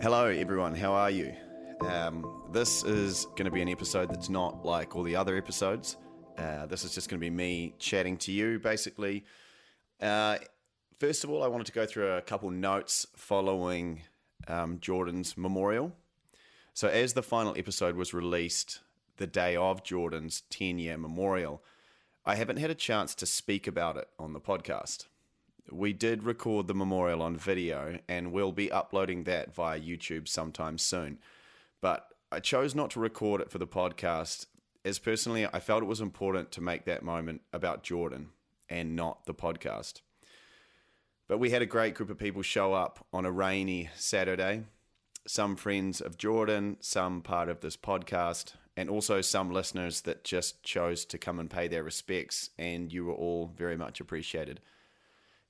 Hello, everyone. How are you? Um, this is going to be an episode that's not like all the other episodes. Uh, this is just going to be me chatting to you, basically. Uh, first of all, I wanted to go through a couple notes following um, Jordan's memorial. So, as the final episode was released the day of Jordan's 10 year memorial, I haven't had a chance to speak about it on the podcast. We did record the memorial on video and we'll be uploading that via YouTube sometime soon. But I chose not to record it for the podcast as personally I felt it was important to make that moment about Jordan and not the podcast. But we had a great group of people show up on a rainy Saturday. Some friends of Jordan, some part of this podcast, and also some listeners that just chose to come and pay their respects, and you were all very much appreciated.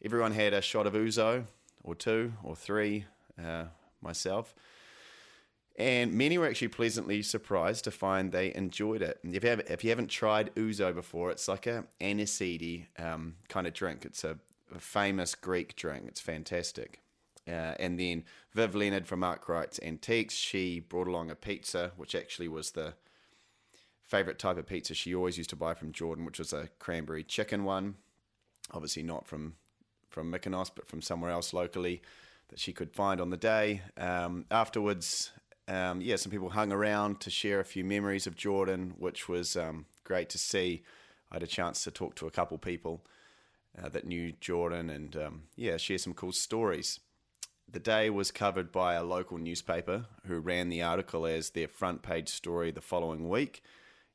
Everyone had a shot of ouzo, or two, or three, uh, myself. And many were actually pleasantly surprised to find they enjoyed it. If you, have, if you haven't tried ouzo before, it's like a aniseedy um, kind of drink. It's a, a, famous Greek drink. It's fantastic. Uh, and then Viv Leonard from Mark Wright's Antiques, she brought along a pizza, which actually was the favorite type of pizza she always used to buy from Jordan, which was a cranberry chicken one. Obviously not from from Mykonos, but from somewhere else locally that she could find on the day. Um, afterwards, um, yeah, some people hung around to share a few memories of Jordan, which was um, great to see. I had a chance to talk to a couple people uh, that knew Jordan and, um, yeah, share some cool stories. The day was covered by a local newspaper who ran the article as their front page story the following week,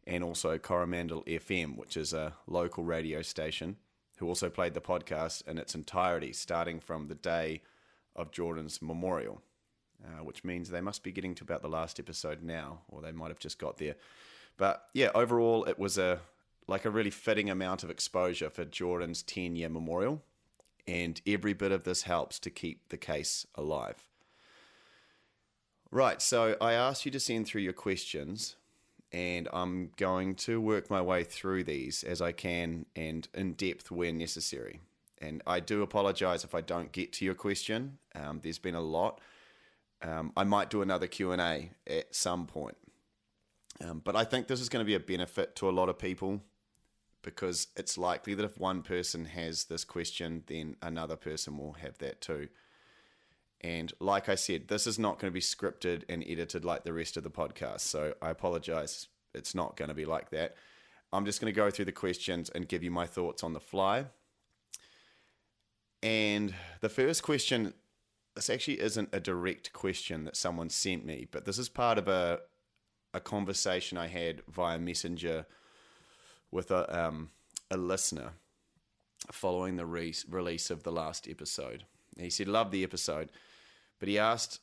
and also Coromandel FM, which is a local radio station who also played the podcast in its entirety, starting from the day of Jordan's memorial, uh, which means they must be getting to about the last episode now, or they might have just got there. But yeah, overall, it was a like a really fitting amount of exposure for Jordan's 10 year memorial, and every bit of this helps to keep the case alive. Right, so I asked you to send through your questions and I'm going to work my way through these as I can and in depth where necessary. And I do apologize if I don't get to your question. Um, there's been a lot. Um, I might do another Q and A at some point, um, but I think this is going to be a benefit to a lot of people because it's likely that if one person has this question, then another person will have that too. And like I said, this is not going to be scripted and edited like the rest of the podcast. So I apologize. It's not going to be like that. I'm just going to go through the questions and give you my thoughts on the fly. And the first question this actually isn't a direct question that someone sent me, but this is part of a a conversation I had via Messenger with a um, a listener following the re- release of the last episode. He said, "Love the episode." But he asked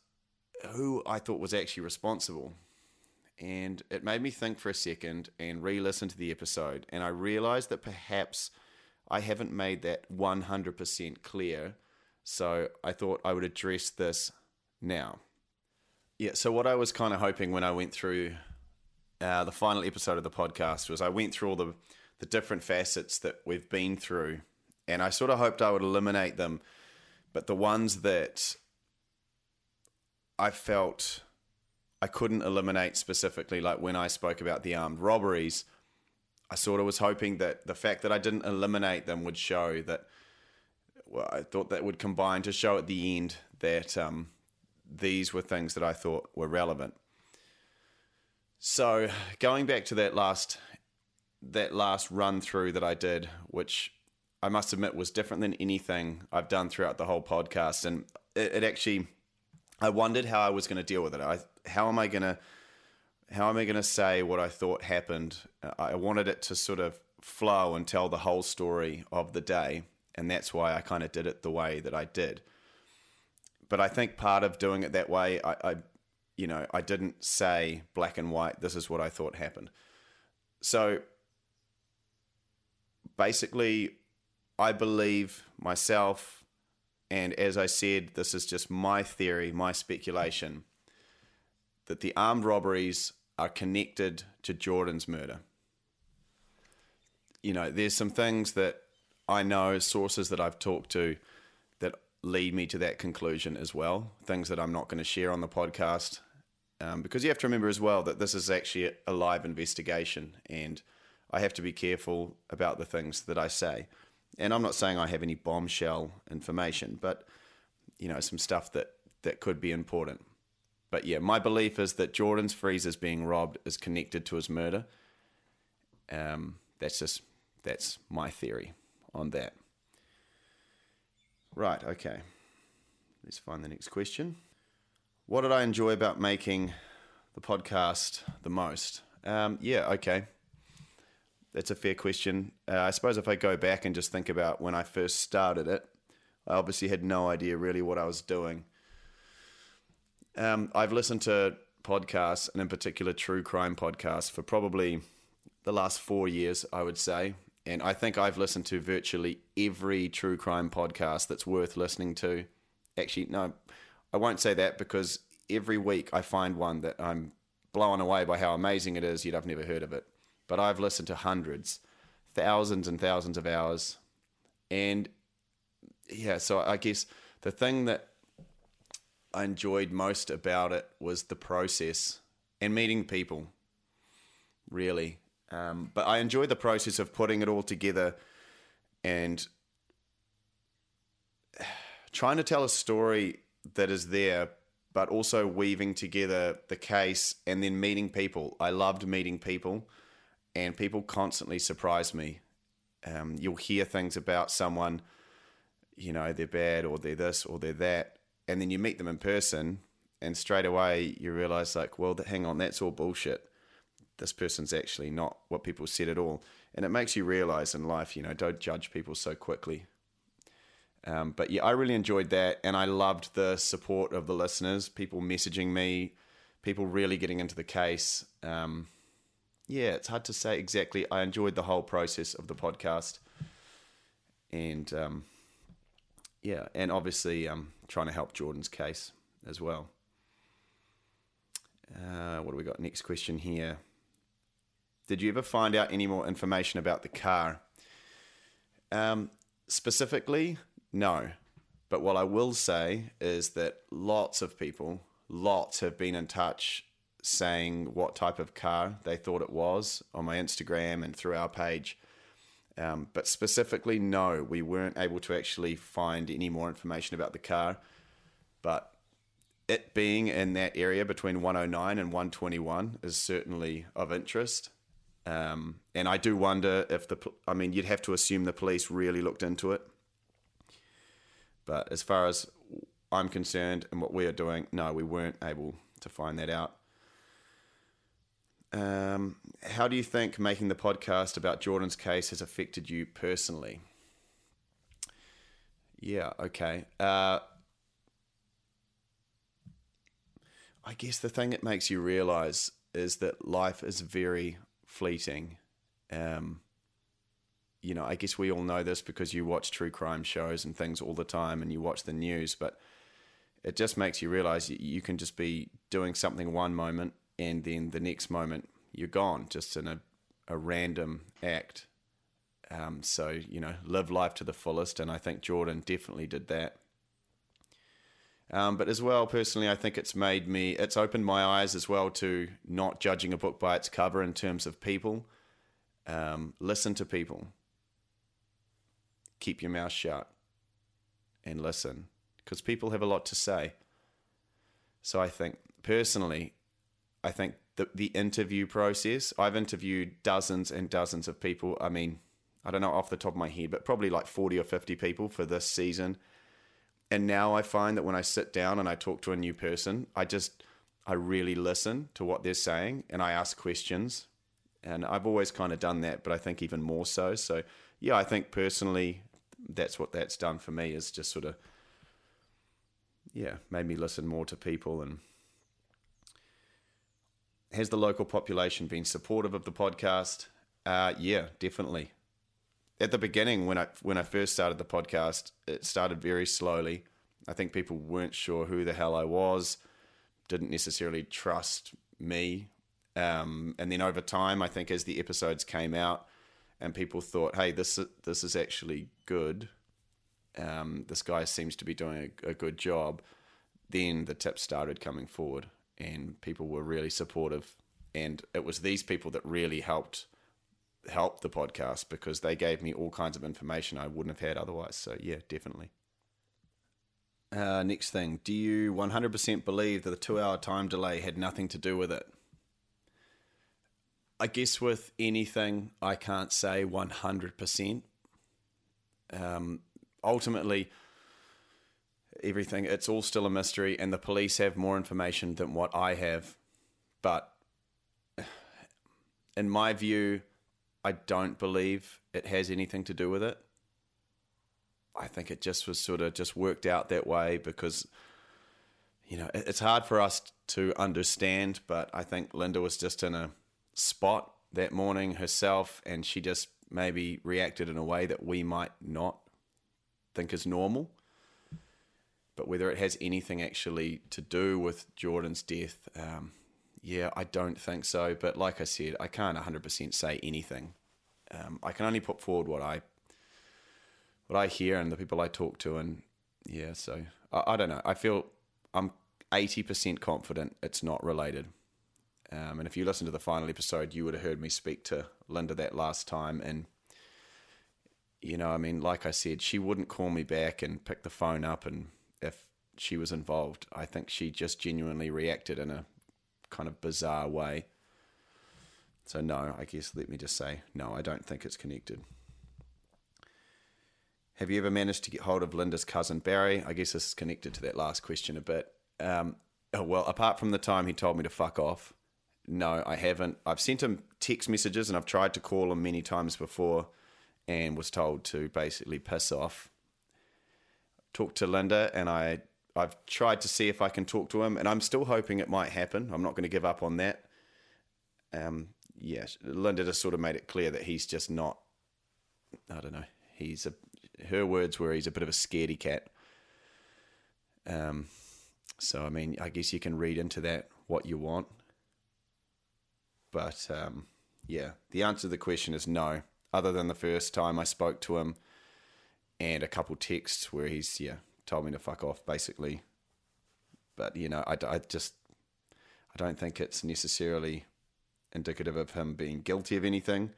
who I thought was actually responsible. And it made me think for a second and re listen to the episode. And I realized that perhaps I haven't made that 100% clear. So I thought I would address this now. Yeah, so what I was kind of hoping when I went through uh, the final episode of the podcast was I went through all the, the different facets that we've been through. And I sort of hoped I would eliminate them. But the ones that I felt I couldn't eliminate specifically, like when I spoke about the armed robberies, I sort of was hoping that the fact that I didn't eliminate them would show that. Well, I thought that would combine to show at the end that um, these were things that I thought were relevant. So going back to that last that last run through that I did, which I must admit was different than anything I've done throughout the whole podcast, and it, it actually I wondered how I was going to deal with it. I, how am I going to how am I going to say what I thought happened? I wanted it to sort of flow and tell the whole story of the day, and that's why I kind of did it the way that I did. But I think part of doing it that way, I, I you know, I didn't say black and white. This is what I thought happened. So basically, I believe myself, and as I said, this is just my theory, my speculation, that the armed robberies are connected to Jordan's murder. You know, there's some things that I know, sources that I've talked to, that lead me to that conclusion as well. Things that I'm not going to share on the podcast. Um, because you have to remember as well that this is actually a live investigation and I have to be careful about the things that I say. And I'm not saying I have any bombshell information, but you know, some stuff that that could be important. But yeah, my belief is that Jordan's freezers being robbed is connected to his murder. Um, that's just that's my theory on that. Right, okay. Let's find the next question. What did I enjoy about making the podcast the most? Um, yeah, okay that's a fair question. Uh, I suppose if I go back and just think about when I first started it, I obviously had no idea really what I was doing. Um, I've listened to podcasts, and in particular true crime podcasts, for probably the last four years, I would say. And I think I've listened to virtually every true crime podcast that's worth listening to. Actually, no, I won't say that because every week I find one that I'm blown away by how amazing it is, yet I've never heard of it but I've listened to hundreds, thousands and thousands of hours. And yeah, so I guess the thing that I enjoyed most about it was the process and meeting people, really. Um, but I enjoy the process of putting it all together and trying to tell a story that is there, but also weaving together the case and then meeting people. I loved meeting people and people constantly surprise me. Um, you'll hear things about someone, you know, they're bad or they're this or they're that, and then you meet them in person, and straight away you realize, like, well, hang on, that's all bullshit. This person's actually not what people said at all, and it makes you realize in life, you know, don't judge people so quickly. Um, but yeah, I really enjoyed that, and I loved the support of the listeners, people messaging me, people really getting into the case. Um, yeah, it's hard to say exactly. I enjoyed the whole process of the podcast, and um, yeah, and obviously um, trying to help Jordan's case as well. Uh, what do we got? Next question here. Did you ever find out any more information about the car? Um, specifically, no. But what I will say is that lots of people, lots have been in touch saying what type of car they thought it was on my Instagram and through our page. Um, but specifically, no, we weren't able to actually find any more information about the car. But it being in that area between 109 and 121 is certainly of interest. Um, and I do wonder if the, I mean, you'd have to assume the police really looked into it. But as far as I'm concerned and what we are doing, no, we weren't able to find that out. Um, how do you think making the podcast about Jordan's case has affected you personally? Yeah, okay. Uh, I guess the thing that makes you realize is that life is very fleeting. Um, you know, I guess we all know this because you watch true crime shows and things all the time and you watch the news, but it just makes you realize you can just be doing something one moment and then the next moment you're gone just in a, a random act. Um, so, you know, live life to the fullest. And I think Jordan definitely did that. Um, but as well, personally, I think it's made me, it's opened my eyes as well to not judging a book by its cover in terms of people. Um, listen to people. Keep your mouth shut and listen because people have a lot to say. So I think, personally, I think the, the interview process, I've interviewed dozens and dozens of people. I mean, I don't know off the top of my head, but probably like 40 or 50 people for this season and now I find that when I sit down and I talk to a new person, I just I really listen to what they're saying and I ask questions. And I've always kind of done that, but I think even more so. So yeah, I think personally that's what that's done for me is just sort of yeah, made me listen more to people and has the local population been supportive of the podcast? Uh, yeah, definitely at the beginning when I when I first started the podcast, it started very slowly. I think people weren't sure who the hell I was, didn't necessarily trust me, um, and then over time, I think as the episodes came out, and people thought, "Hey, this this is actually good. Um, this guy seems to be doing a, a good job." Then the tips started coming forward, and people were really supportive, and it was these people that really helped help the podcast because they gave me all kinds of information I wouldn't have had otherwise. So, yeah, definitely. Uh, next thing, do you 100% believe that the two hour time delay had nothing to do with it? I guess with anything, I can't say 100%. Um, ultimately, everything, it's all still a mystery, and the police have more information than what I have. But in my view, I don't believe it has anything to do with it. I think it just was sort of just worked out that way because, you know, it's hard for us to understand, but I think Linda was just in a spot that morning herself and she just maybe reacted in a way that we might not think is normal. But whether it has anything actually to do with Jordan's death, um, yeah, I don't think so. But like I said, I can't 100% say anything. Um, I can only put forward what I what I hear and the people I talk to, and yeah. So I, I don't know. I feel I'm 80% confident it's not related. Um, and if you listen to the final episode, you would have heard me speak to Linda that last time, and you know, I mean, like I said, she wouldn't call me back and pick the phone up, and if she was involved, I think she just genuinely reacted in a kind of bizarre way. So, no, I guess let me just say, no, I don't think it's connected. Have you ever managed to get hold of Linda's cousin Barry? I guess this is connected to that last question a bit. Um, oh, well, apart from the time he told me to fuck off, no, I haven't. I've sent him text messages and I've tried to call him many times before and was told to basically piss off. Talked to Linda and I I've tried to see if I can talk to him, and I'm still hoping it might happen. I'm not going to give up on that. Um, yeah, Linda just sort of made it clear that he's just not. I don't know. He's a. Her words were he's a bit of a scaredy cat. Um, so I mean, I guess you can read into that what you want. But um, yeah, the answer to the question is no. Other than the first time I spoke to him, and a couple texts where he's yeah told me to fuck off, basically. But you know, I, I just I don't think it's necessarily indicative of him being guilty of anything,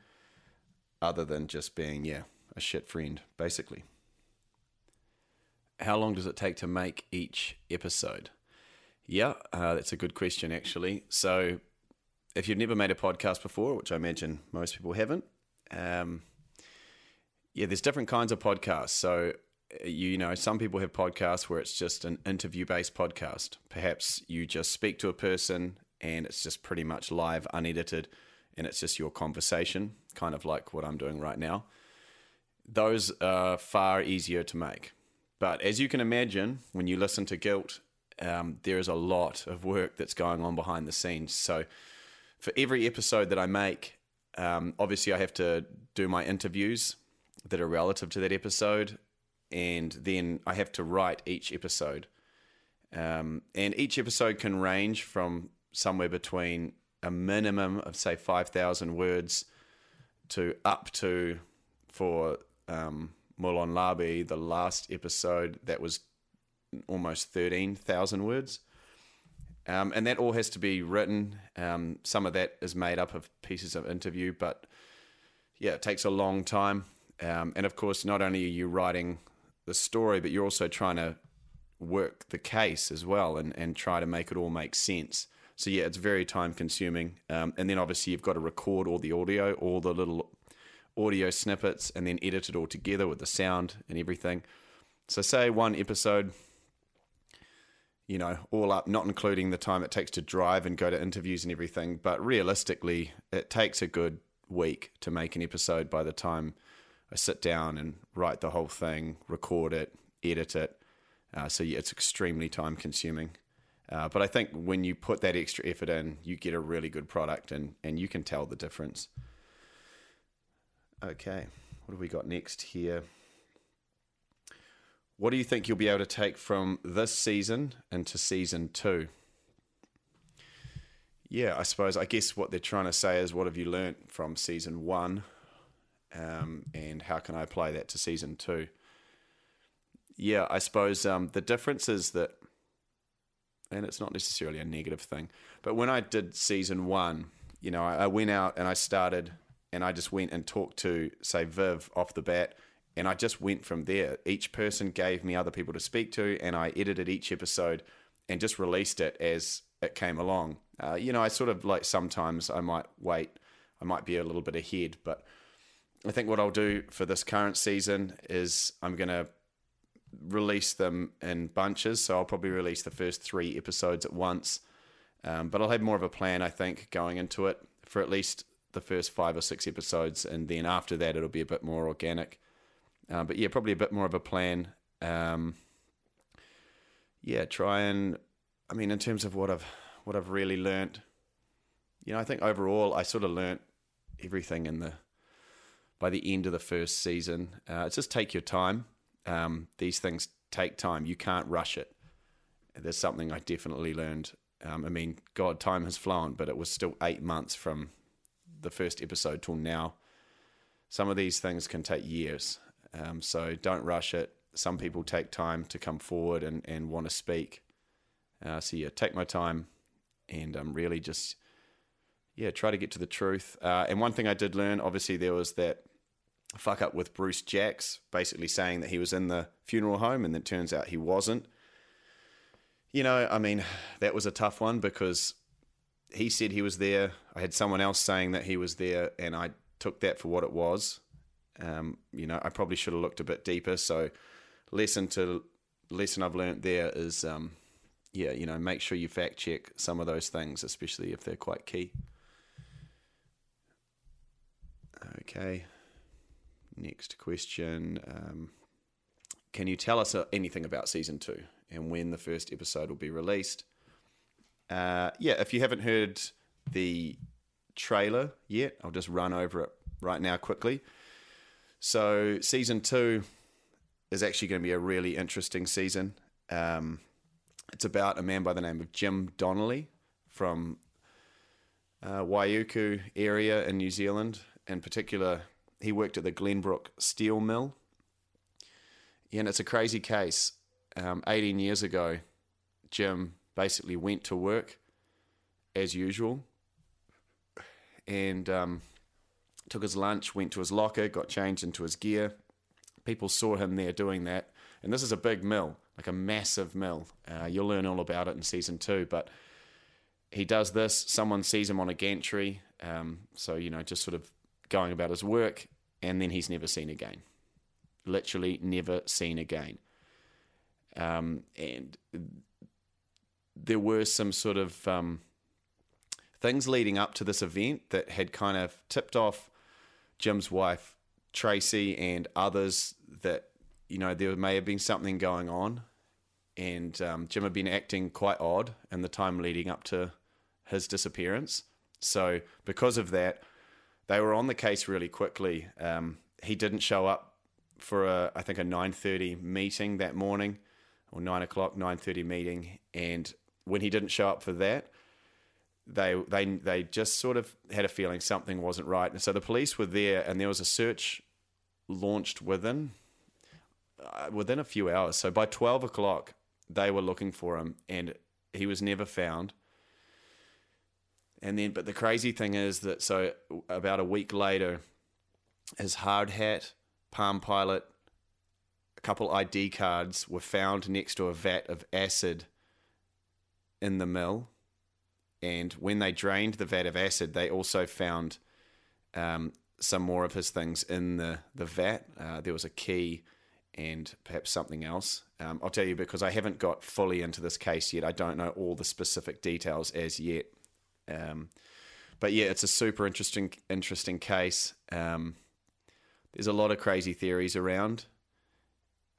other than just being yeah a shit friend, basically. How long does it take to make each episode? Yeah, uh, that's a good question, actually. So, if you've never made a podcast before, which I imagine most people haven't, um, yeah, there's different kinds of podcasts. So, you know, some people have podcasts where it's just an interview based podcast. Perhaps you just speak to a person and it's just pretty much live, unedited, and it's just your conversation, kind of like what I'm doing right now. Those are far easier to make. But as you can imagine, when you listen to Guilt, um, there is a lot of work that's going on behind the scenes. So for every episode that I make, um, obviously I have to do my interviews that are relative to that episode and then I have to write each episode. Um, and each episode can range from somewhere between a minimum of say 5,000 words to up to for um, Molon Labe, the last episode that was almost 13,000 words. Um, and that all has to be written. Um, some of that is made up of pieces of interview, but yeah, it takes a long time. Um, and of course, not only are you writing the story, but you're also trying to work the case as well and, and try to make it all make sense. So yeah, it's very time consuming. Um, and then obviously you've got to record all the audio, all the little audio snippets, and then edit it all together with the sound and everything. So say one episode, you know, all up, not including the time it takes to drive and go to interviews and everything, but realistically, it takes a good week to make an episode by the time I sit down and write the whole thing, record it, edit it. Uh, so yeah, it's extremely time consuming. Uh, but I think when you put that extra effort in, you get a really good product and, and you can tell the difference. Okay, what have we got next here? What do you think you'll be able to take from this season into season two? Yeah, I suppose, I guess what they're trying to say is what have you learnt from season one um, and how can I apply that to season two? Yeah, I suppose um, the difference is that, and it's not necessarily a negative thing, but when I did season one, you know, I, I went out and I started and I just went and talked to, say, Viv off the bat, and I just went from there. Each person gave me other people to speak to, and I edited each episode and just released it as it came along. Uh, you know, I sort of like sometimes I might wait, I might be a little bit ahead, but I think what I'll do for this current season is I'm going to release them in bunches. So I'll probably release the first three episodes at once. Um, but I'll have more of a plan, I think, going into it for at least the first five or six episodes. And then after that, it'll be a bit more organic. Uh, but yeah, probably a bit more of a plan. Um, yeah, try and, I mean, in terms of what I've what I've really learnt, you know, I think overall I sort of learnt everything in the by the end of the first season. Uh, just take your time. Um, these things take time. You can't rush it. There's something I definitely learned. Um, I mean, God, time has flown, but it was still eight months from the first episode till now. Some of these things can take years. Um, so don't rush it. Some people take time to come forward and, and want to speak. Uh, so, yeah, take my time and um, really just, yeah, try to get to the truth. Uh, and one thing I did learn, obviously, there was that fuck up with Bruce Jacks, basically saying that he was in the funeral home, and it turns out he wasn't. You know, I mean, that was a tough one because he said he was there. I had someone else saying that he was there, and I took that for what it was. Um, you know, I probably should have looked a bit deeper. So, lesson to lesson I've learned there is, um, yeah, you know, make sure you fact check some of those things, especially if they're quite key. Okay. Next question. Um, can you tell us uh, anything about season two and when the first episode will be released? Uh, yeah, if you haven't heard the trailer yet, I'll just run over it right now quickly. So, season two is actually going to be a really interesting season. Um, it's about a man by the name of Jim Donnelly from uh, Waiuku area in New Zealand, in particular he worked at the Glenbrook Steel Mill. And it's a crazy case. Um, 18 years ago, Jim basically went to work as usual and um, took his lunch, went to his locker, got changed into his gear. People saw him there doing that. And this is a big mill, like a massive mill. Uh, you'll learn all about it in season two. But he does this, someone sees him on a gantry. Um, so, you know, just sort of going about his work and then he's never seen again. Literally never seen again. Um, and there were some sort of um, things leading up to this event that had kind of tipped off Jim's wife, Tracy, and others that, you know, there may have been something going on. And um, Jim had been acting quite odd in the time leading up to his disappearance. So, because of that, they were on the case really quickly. Um, he didn't show up for a, I think a nine thirty meeting that morning, or nine o'clock, nine thirty meeting, and when he didn't show up for that, they they they just sort of had a feeling something wasn't right, and so the police were there, and there was a search launched within uh, within a few hours. So by twelve o'clock, they were looking for him, and he was never found. And then, but the crazy thing is that so about a week later, his hard hat, Palm Pilot, a couple ID cards were found next to a vat of acid in the mill. And when they drained the vat of acid, they also found um, some more of his things in the, the vat. Uh, there was a key and perhaps something else. Um, I'll tell you because I haven't got fully into this case yet. I don't know all the specific details as yet. Um, but yeah, it's a super interesting interesting case. Um, there's a lot of crazy theories around,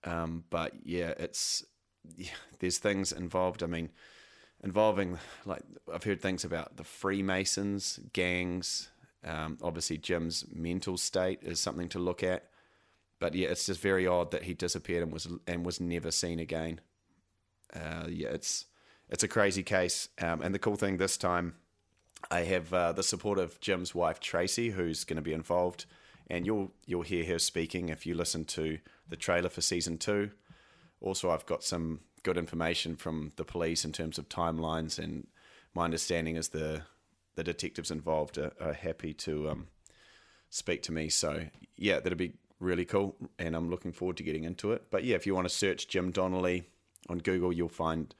um, but yeah, it's yeah, there's things involved. I mean, involving like I've heard things about the Freemasons, gangs. Um, obviously, Jim's mental state is something to look at. But yeah, it's just very odd that he disappeared and was and was never seen again. Uh, yeah, it's it's a crazy case. Um, and the cool thing this time, I have uh, the support of Jim's wife Tracy, who's going to be involved, and you'll you'll hear her speaking if you listen to the trailer for season two. Also, I've got some good information from the police in terms of timelines, and my understanding is the the detectives involved are, are happy to um, speak to me. So yeah, that'll be really cool, and I'm looking forward to getting into it. But yeah, if you want to search Jim Donnelly on Google, you'll find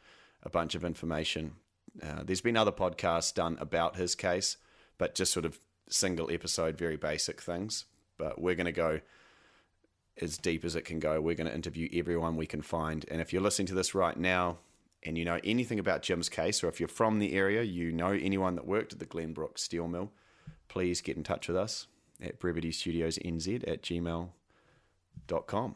a bunch of information. Uh, there's been other podcasts done about his case, but just sort of single episode, very basic things. But we're going to go as deep as it can go. We're going to interview everyone we can find. And if you're listening to this right now and you know anything about Jim's case, or if you're from the area, you know anyone that worked at the Glenbrook Steel Mill, please get in touch with us at brevitystudiosnz at gmail.com.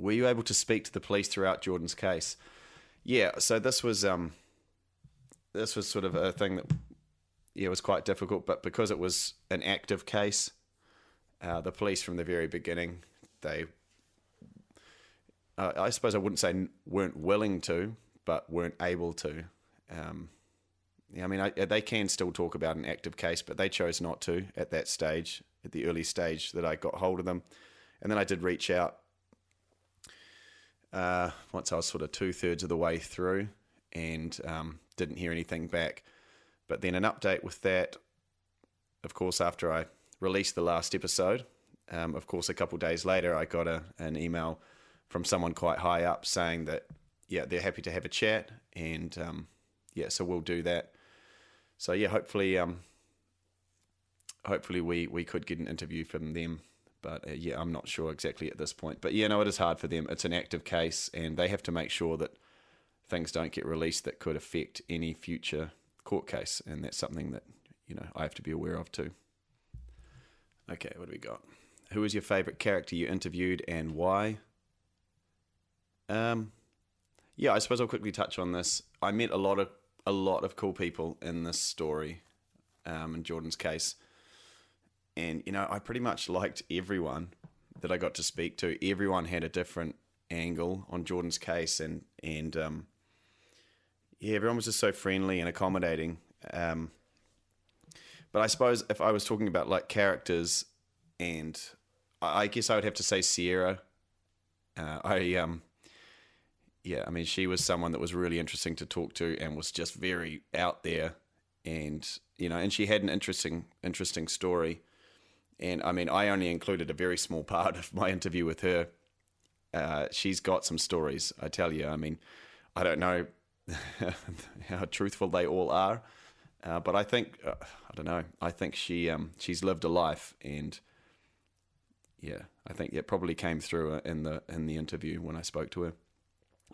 Were you able to speak to the police throughout Jordan's case? Yeah, so this was um, this was sort of a thing that yeah was quite difficult, but because it was an active case, uh, the police from the very beginning they uh, I suppose I wouldn't say weren't willing to, but weren't able to. Um, yeah, I mean, I, they can still talk about an active case, but they chose not to at that stage, at the early stage that I got hold of them. And then I did reach out uh, once I was sort of two thirds of the way through and um, didn't hear anything back. But then an update with that, of course, after I released the last episode, um, of course, a couple days later, I got a, an email from someone quite high up saying that, yeah, they're happy to have a chat. And um, yeah, so we'll do that. So yeah, hopefully, um, hopefully we, we could get an interview from them but uh, yeah, I'm not sure exactly at this point. But yeah, no, it is hard for them. It's an active case, and they have to make sure that things don't get released that could affect any future court case, and that's something that you know I have to be aware of too. Okay, what do we got? Who is your favorite character you interviewed and why? Um, yeah, I suppose I'll quickly touch on this. I met a lot of a lot of cool people in this story, um, in Jordan's case and you know I pretty much liked everyone that I got to speak to. Everyone had a different angle on Jordan's case, and and um, yeah, everyone was just so friendly and accommodating. Um, but I suppose if I was talking about like characters, and I guess I would have to say Sierra. Uh, I um, yeah, I mean she was someone that was really interesting to talk to, and was just very out there, and you know, and she had an interesting interesting story. And I mean, I only included a very small part of my interview with her. Uh, she's got some stories, I tell you. I mean, I don't know how truthful they all are, Uh, but I think uh, I don't know. I think she um, she's lived a life, and yeah, I think it probably came through in the in the interview when I spoke to her.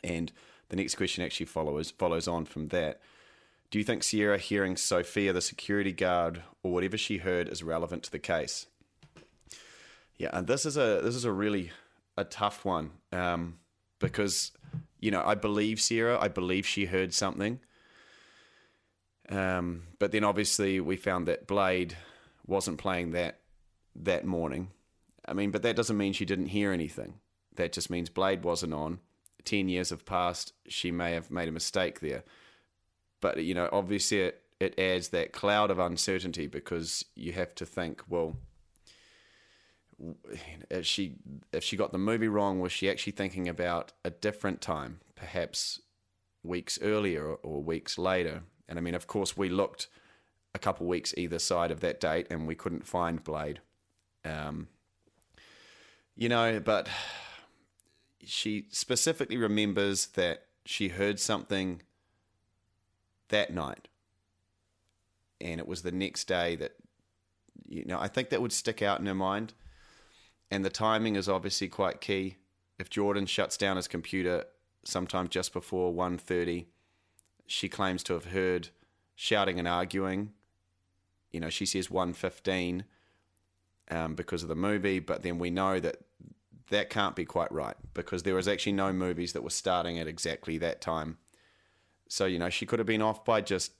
And the next question actually follows follows on from that. Do you think Sierra hearing Sophia, the security guard, or whatever she heard is relevant to the case? Yeah, and this is a this is a really a tough one um, because you know I believe Sierra. I believe she heard something. Um, but then obviously we found that Blade wasn't playing that that morning. I mean, but that doesn't mean she didn't hear anything. That just means Blade wasn't on. Ten years have passed. She may have made a mistake there. But you know, obviously it, it adds that cloud of uncertainty because you have to think, well, if she if she got the movie wrong, was she actually thinking about a different time, perhaps weeks earlier or weeks later? And I mean, of course, we looked a couple weeks either side of that date, and we couldn't find Blade. Um, you know, but she specifically remembers that she heard something that night, and it was the next day that you know. I think that would stick out in her mind and the timing is obviously quite key. If Jordan shuts down his computer sometime just before 1.30, she claims to have heard shouting and arguing. You know, she says 1.15 um, because of the movie, but then we know that that can't be quite right because there was actually no movies that were starting at exactly that time. So, you know, she could have been off by just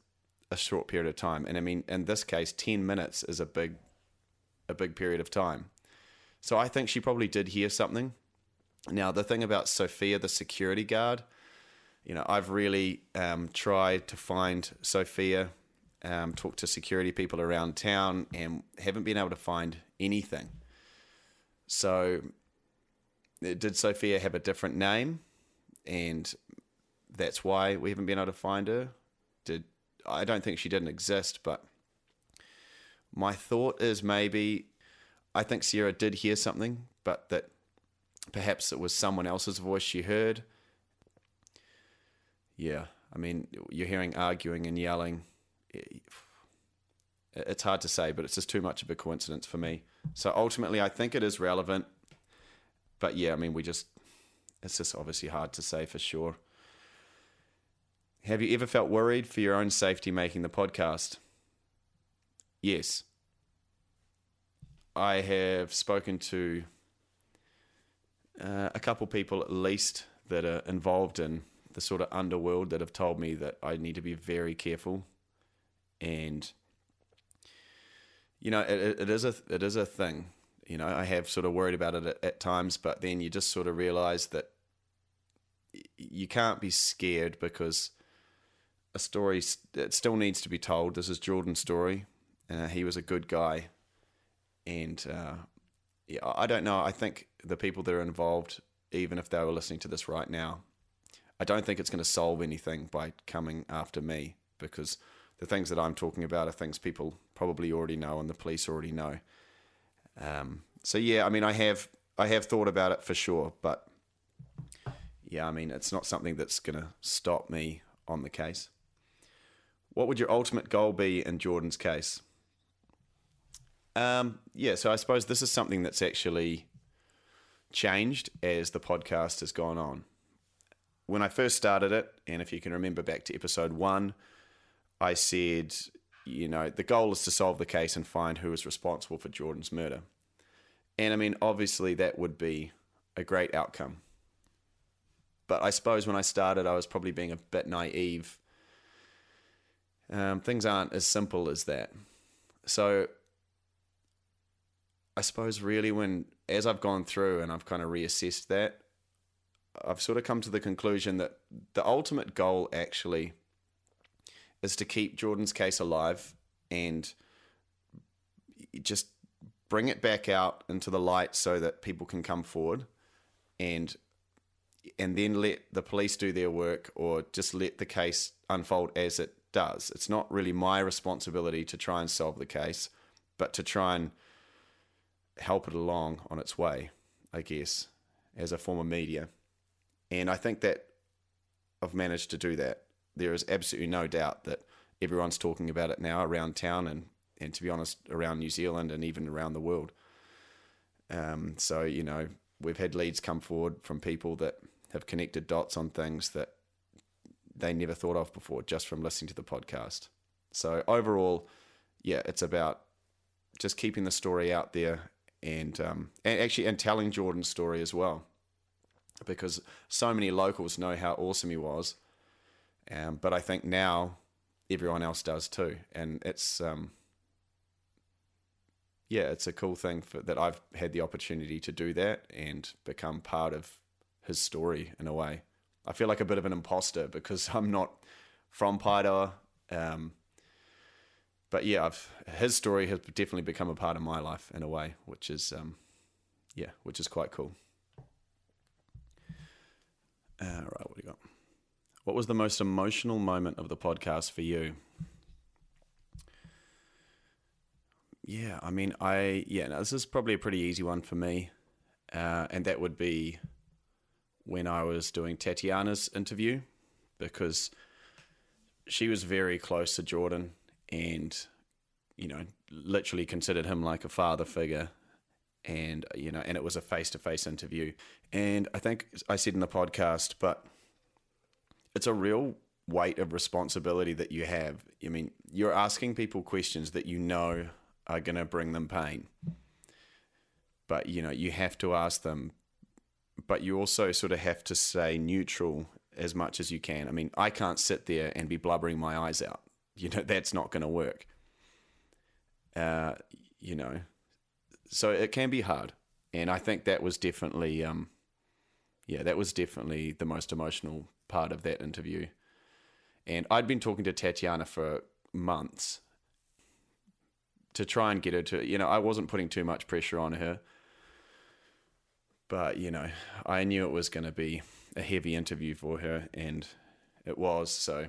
a short period of time. And I mean, in this case, 10 minutes is a big, a big period of time. So I think she probably did hear something. Now, the thing about Sophia, the security guard, you know, I've really um, tried to find Sophia, um, talk to security people around town, and haven't been able to find anything. So, did Sophia have a different name? And that's why we haven't been able to find her? Did I don't think she didn't exist, but my thought is maybe I think Sierra did hear something, but that perhaps it was someone else's voice she heard. Yeah, I mean, you're hearing arguing and yelling. It's hard to say, but it's just too much of a coincidence for me. So ultimately, I think it is relevant. But yeah, I mean, we just, it's just obviously hard to say for sure. Have you ever felt worried for your own safety making the podcast? Yes. I have spoken to uh, a couple people at least that are involved in the sort of underworld that have told me that I need to be very careful, and you know it, it is a it is a thing. You know, I have sort of worried about it at, at times, but then you just sort of realize that you can't be scared because a story it still needs to be told. This is Jordan's story. Uh, he was a good guy and uh, yeah, I don't know. I think the people that are involved, even if they were listening to this right now, I don't think it's going to solve anything by coming after me because the things that I'm talking about are things people probably already know and the police already know. Um, so yeah, I mean, I have I have thought about it for sure, but yeah, I mean, it's not something that's going to stop me on the case. What would your ultimate goal be in Jordan's case? Um, yeah, so I suppose this is something that's actually changed as the podcast has gone on. When I first started it, and if you can remember back to episode one, I said, you know, the goal is to solve the case and find who is responsible for Jordan's murder. And I mean, obviously, that would be a great outcome. But I suppose when I started, I was probably being a bit naive. Um, things aren't as simple as that. So I suppose really when as I've gone through and I've kind of reassessed that, I've sort of come to the conclusion that the ultimate goal actually is to keep Jordan's case alive and just bring it back out into the light so that people can come forward and and then let the police do their work or just let the case unfold as it does. It's not really my responsibility to try and solve the case, but to try and help it along on its way, I guess, as a form of media. And I think that I've managed to do that. There is absolutely no doubt that everyone's talking about it now around town and and to be honest, around New Zealand and even around the world. Um, so you know, we've had leads come forward from people that have connected dots on things that they never thought of before just from listening to the podcast. So overall, yeah, it's about just keeping the story out there and um, and actually and telling Jordan's story as well, because so many locals know how awesome he was, um, but I think now everyone else does too, and it's um, yeah, it's a cool thing for, that I've had the opportunity to do that and become part of his story in a way. I feel like a bit of an imposter because I'm not from Paeroa. Um, but yeah, I've, his story has definitely become a part of my life in a way, which is um, yeah, which is quite cool. All right, what do you got? What was the most emotional moment of the podcast for you? Yeah, I mean, I yeah, this is probably a pretty easy one for me, uh, and that would be when I was doing Tatiana's interview because she was very close to Jordan and you know literally considered him like a father figure. And you know and it was a face-to-face interview. And I think I said in the podcast but it's a real weight of responsibility that you have. I mean you're asking people questions that you know are going to bring them pain. But you know you have to ask them. But you also sort of have to stay neutral as much as you can. I mean, I can't sit there and be blubbering my eyes out. You know, that's not going to work. Uh, you know, so it can be hard, and I think that was definitely, um, yeah, that was definitely the most emotional part of that interview. And I'd been talking to Tatiana for months to try and get her to, you know, I wasn't putting too much pressure on her but, you know, I knew it was going to be a heavy interview for her, and it was. So,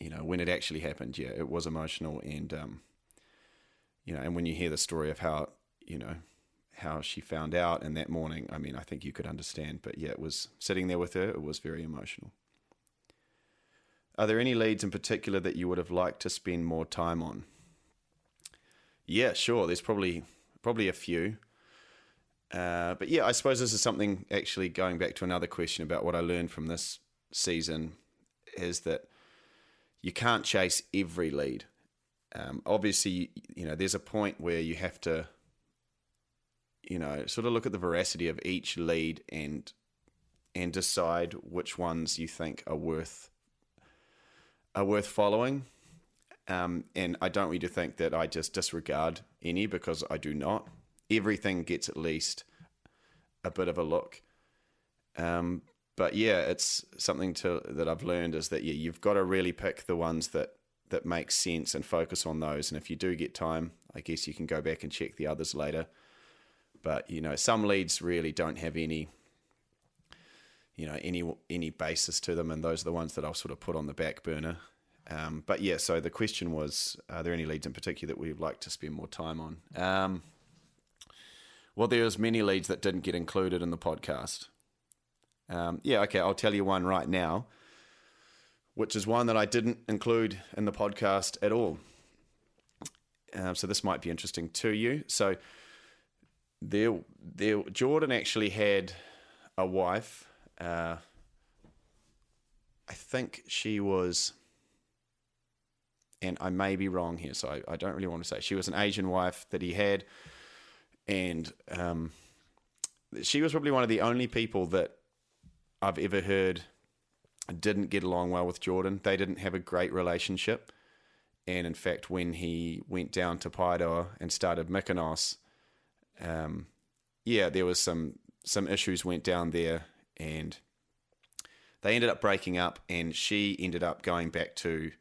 you know, when it actually happened, yeah, it was emotional. And, um, you know, and when you hear the story of how, you know, how she found out and that morning, I mean, I think you could understand. But yeah, it was sitting there with her, it was very emotional. Are there any leads in particular that you would have liked to spend more time on? Yeah, sure. There's probably probably a few. Uh, but yeah, I suppose this is something actually going back to another question about what I learned from this season is that you can't chase every lead. Um, obviously, you know, there's a point where you have to, you know, sort of look at the veracity of each lead and and decide which ones you think are worth are worth following. Um, and I don't want you to think that I just disregard any because I do not everything gets at least a bit of a look. Um, but yeah, it's something to that I've learned is that yeah, you've got to really pick the ones that that make sense and focus on those. And if you do get time, I guess you can go back and check the others later. But you know, some leads really don't have any, you know, any any basis to them, and those are the ones that I'll sort of put on the back burner. Um, but yeah, so the question was, are there any leads in particular that we'd like to spend more time on? Um, well, there's many leads that didn't get included in the podcast. Um, yeah, okay, I'll tell you one right now, which is one that I didn't include in the podcast at all. Um, so this might be interesting to you. So there, there, Jordan actually had a wife. Uh, I think she was, and I may be wrong here, so I, I don't really want to say. She was an Asian wife that he had and um, she was probably one of the only people that I've ever heard didn't get along well with Jordan. They didn't have a great relationship, and in fact, when he went down to Paeroa and started Mykonos, um, yeah, there was some some issues went down there, and they ended up breaking up, and she ended up going back to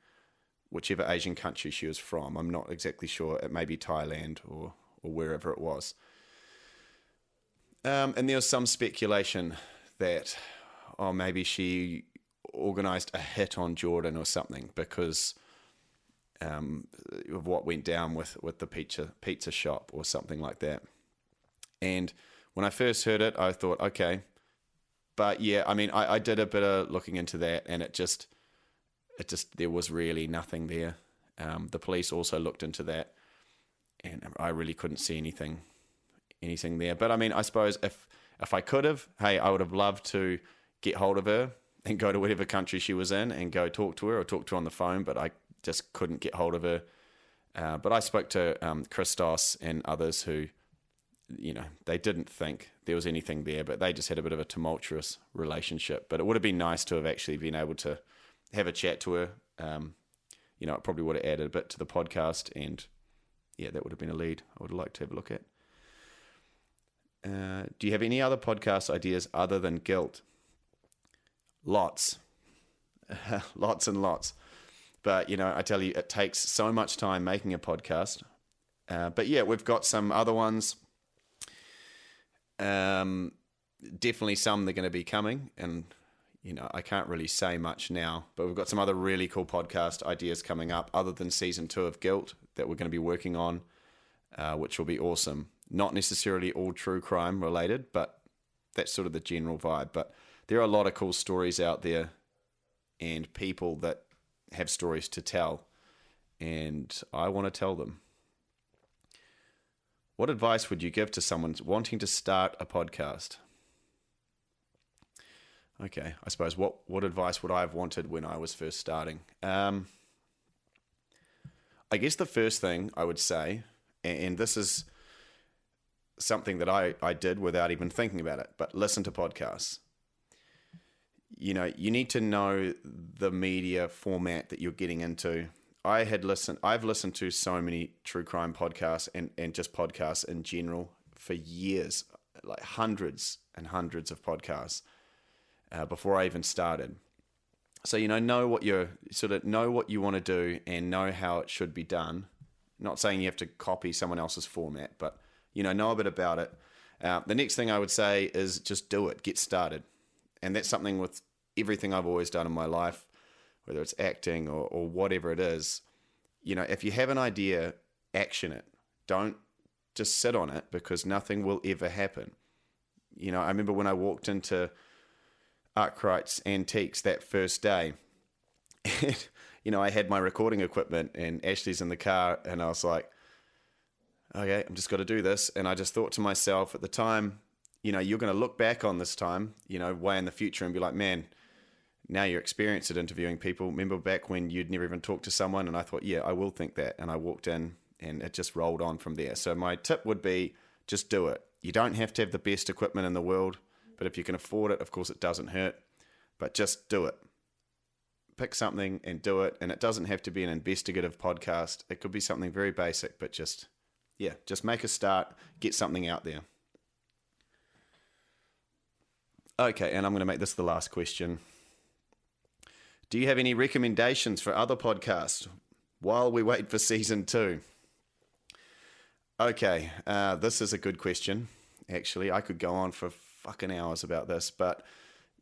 whichever Asian country she was from. I'm not exactly sure. It may be Thailand or or wherever it was. Um, and there was some speculation that, oh, maybe she organized a hit on Jordan or something because um, of what went down with, with the pizza pizza shop or something like that. And when I first heard it, I thought, okay, but yeah, I mean, I, I did a bit of looking into that, and it just it just there was really nothing there. Um, the police also looked into that, and I really couldn't see anything, anything there. But I mean, I suppose if if I could have, hey, I would have loved to get hold of her and go to whatever country she was in and go talk to her or talk to her on the phone. But I just couldn't get hold of her. Uh, but I spoke to um, Christos and others who, you know, they didn't think there was anything there, but they just had a bit of a tumultuous relationship. But it would have been nice to have actually been able to have a chat to her. Um, you know, it probably would have added a bit to the podcast, and yeah, that would have been a lead. I would have liked to have a look at. Uh, do you have any other podcast ideas other than guilt? Lots, lots and lots. But you know, I tell you, it takes so much time making a podcast. Uh, but yeah, we've got some other ones. Um, definitely some that are going to be coming, and you know, I can't really say much now, but we've got some other really cool podcast ideas coming up other than season two of Guilt that we're going to be working on, uh, which will be awesome. Not necessarily all true crime related, but that's sort of the general vibe. But there are a lot of cool stories out there and people that have stories to tell, and I want to tell them. What advice would you give to someone wanting to start a podcast? Okay, I suppose what what advice would I have wanted when I was first starting? Um, I guess the first thing I would say, and this is something that I, I did without even thinking about it, but listen to podcasts. You know, you need to know the media format that you're getting into. I had listened, I've listened to so many true crime podcasts and, and just podcasts in general for years, like hundreds and hundreds of podcasts uh, before I even started. So you know, know what you're sort of know what you want to do and know how it should be done. Not saying you have to copy someone else's format, but you know, know a bit about it. Uh, the next thing I would say is just do it, get started, and that's something with everything I've always done in my life, whether it's acting or, or whatever it is. You know, if you have an idea, action it. Don't just sit on it because nothing will ever happen. You know, I remember when I walked into Arkwright's Antiques that first day. And, you know, I had my recording equipment and Ashley's in the car, and I was like, okay, I'm just got to do this. And I just thought to myself at the time, you know, you're going to look back on this time, you know, way in the future and be like, man, now you're experienced at interviewing people. Remember back when you'd never even talked to someone? And I thought, yeah, I will think that. And I walked in and it just rolled on from there. So my tip would be just do it. You don't have to have the best equipment in the world. But if you can afford it, of course, it doesn't hurt. But just do it. Pick something and do it. And it doesn't have to be an investigative podcast. It could be something very basic, but just, yeah, just make a start, get something out there. Okay, and I'm going to make this the last question. Do you have any recommendations for other podcasts while we wait for season two? Okay, uh, this is a good question. Actually, I could go on for fucking hours about this. But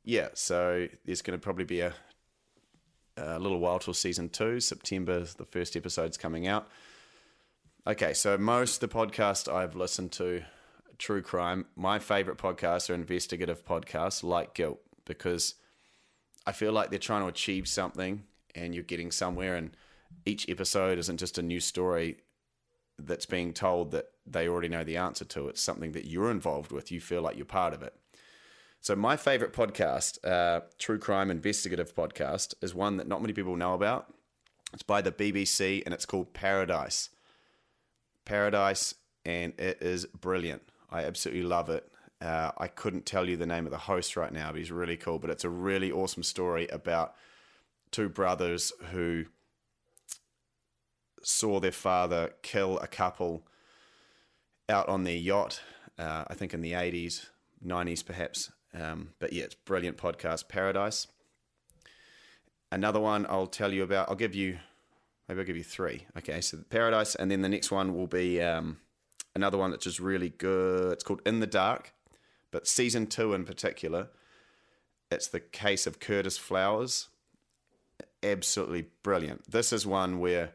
yeah, so there's going to probably be a, a little while till season two. September, the first episode's coming out. Okay, so most the podcasts I've listened to, true crime, my favorite podcasts are investigative podcasts like Guilt because I feel like they're trying to achieve something and you're getting somewhere, and each episode isn't just a new story that's being told that they already know the answer to. It's something that you're involved with. You feel like you're part of it. So my favorite podcast, uh, true crime investigative podcast, is one that not many people know about. It's by the BBC and it's called Paradise. Paradise, and it is brilliant. I absolutely love it. Uh, I couldn't tell you the name of the host right now, but he's really cool. But it's a really awesome story about two brothers who saw their father kill a couple out on their yacht, uh, I think in the 80s, 90s perhaps. Um, but yeah, it's brilliant podcast, Paradise. Another one I'll tell you about, I'll give you, maybe I'll give you three. Okay, so Paradise, and then the next one will be um, another one that's just really good. It's called In the Dark, but season two in particular, it's the case of Curtis Flowers. Absolutely brilliant. This is one where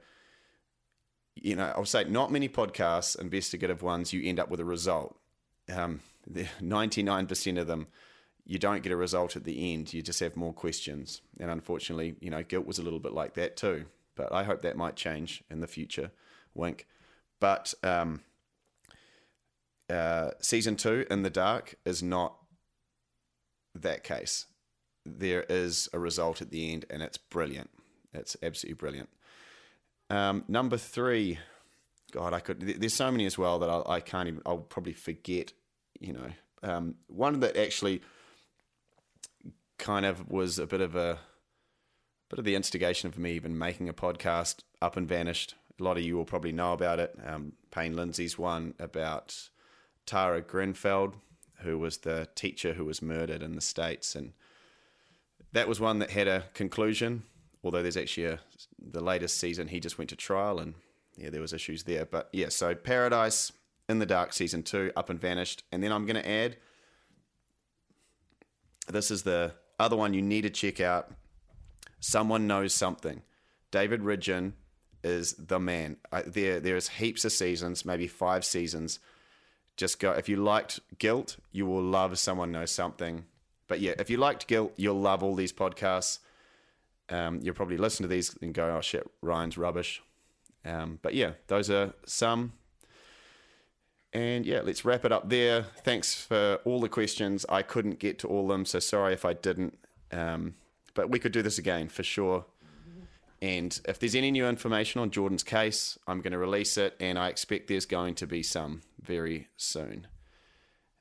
you know, I'll say not many podcasts, investigative ones, you end up with a result. Um, 99% of them, you don't get a result at the end. You just have more questions. And unfortunately, you know, guilt was a little bit like that too. But I hope that might change in the future. Wink. But um, uh, season two, In the Dark, is not that case. There is a result at the end, and it's brilliant. It's absolutely brilliant. Um, number three, God, I could. There's so many as well that I, I can't even. I'll probably forget. You know, um, one that actually kind of was a bit of a bit of the instigation for me even making a podcast. Up and vanished. A lot of you will probably know about it. Um, Payne Lindsay's one about Tara Grenfeld, who was the teacher who was murdered in the states, and that was one that had a conclusion. Although there's actually a the latest season, he just went to trial, and yeah, there was issues there. But yeah, so Paradise in the Dark season two, Up and Vanished, and then I'm going to add. This is the other one you need to check out. Someone knows something. David Ridgen is the man. I, there, there's heaps of seasons, maybe five seasons. Just go. If you liked Guilt, you will love Someone Knows Something. But yeah, if you liked Guilt, you'll love all these podcasts. Um, you'll probably listen to these and go, "Oh shit, Ryan's rubbish." Um, but yeah, those are some. And yeah, let's wrap it up there. Thanks for all the questions. I couldn't get to all of them, so sorry if I didn't. Um, but we could do this again for sure. And if there's any new information on Jordan's case, I'm going to release it, and I expect there's going to be some very soon.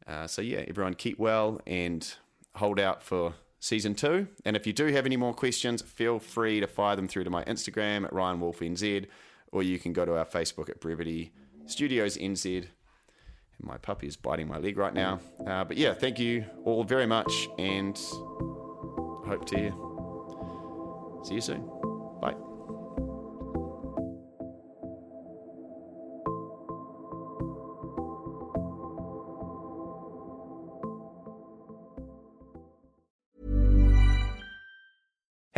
Uh, so, yeah, everyone keep well and hold out for season two. And if you do have any more questions, feel free to fire them through to my Instagram at ryan RyanWolfNZ, or you can go to our Facebook at Brevity Studios NZ. And my puppy is biting my leg right now. Uh, but yeah, thank you all very much, and hope to see you soon. Bye.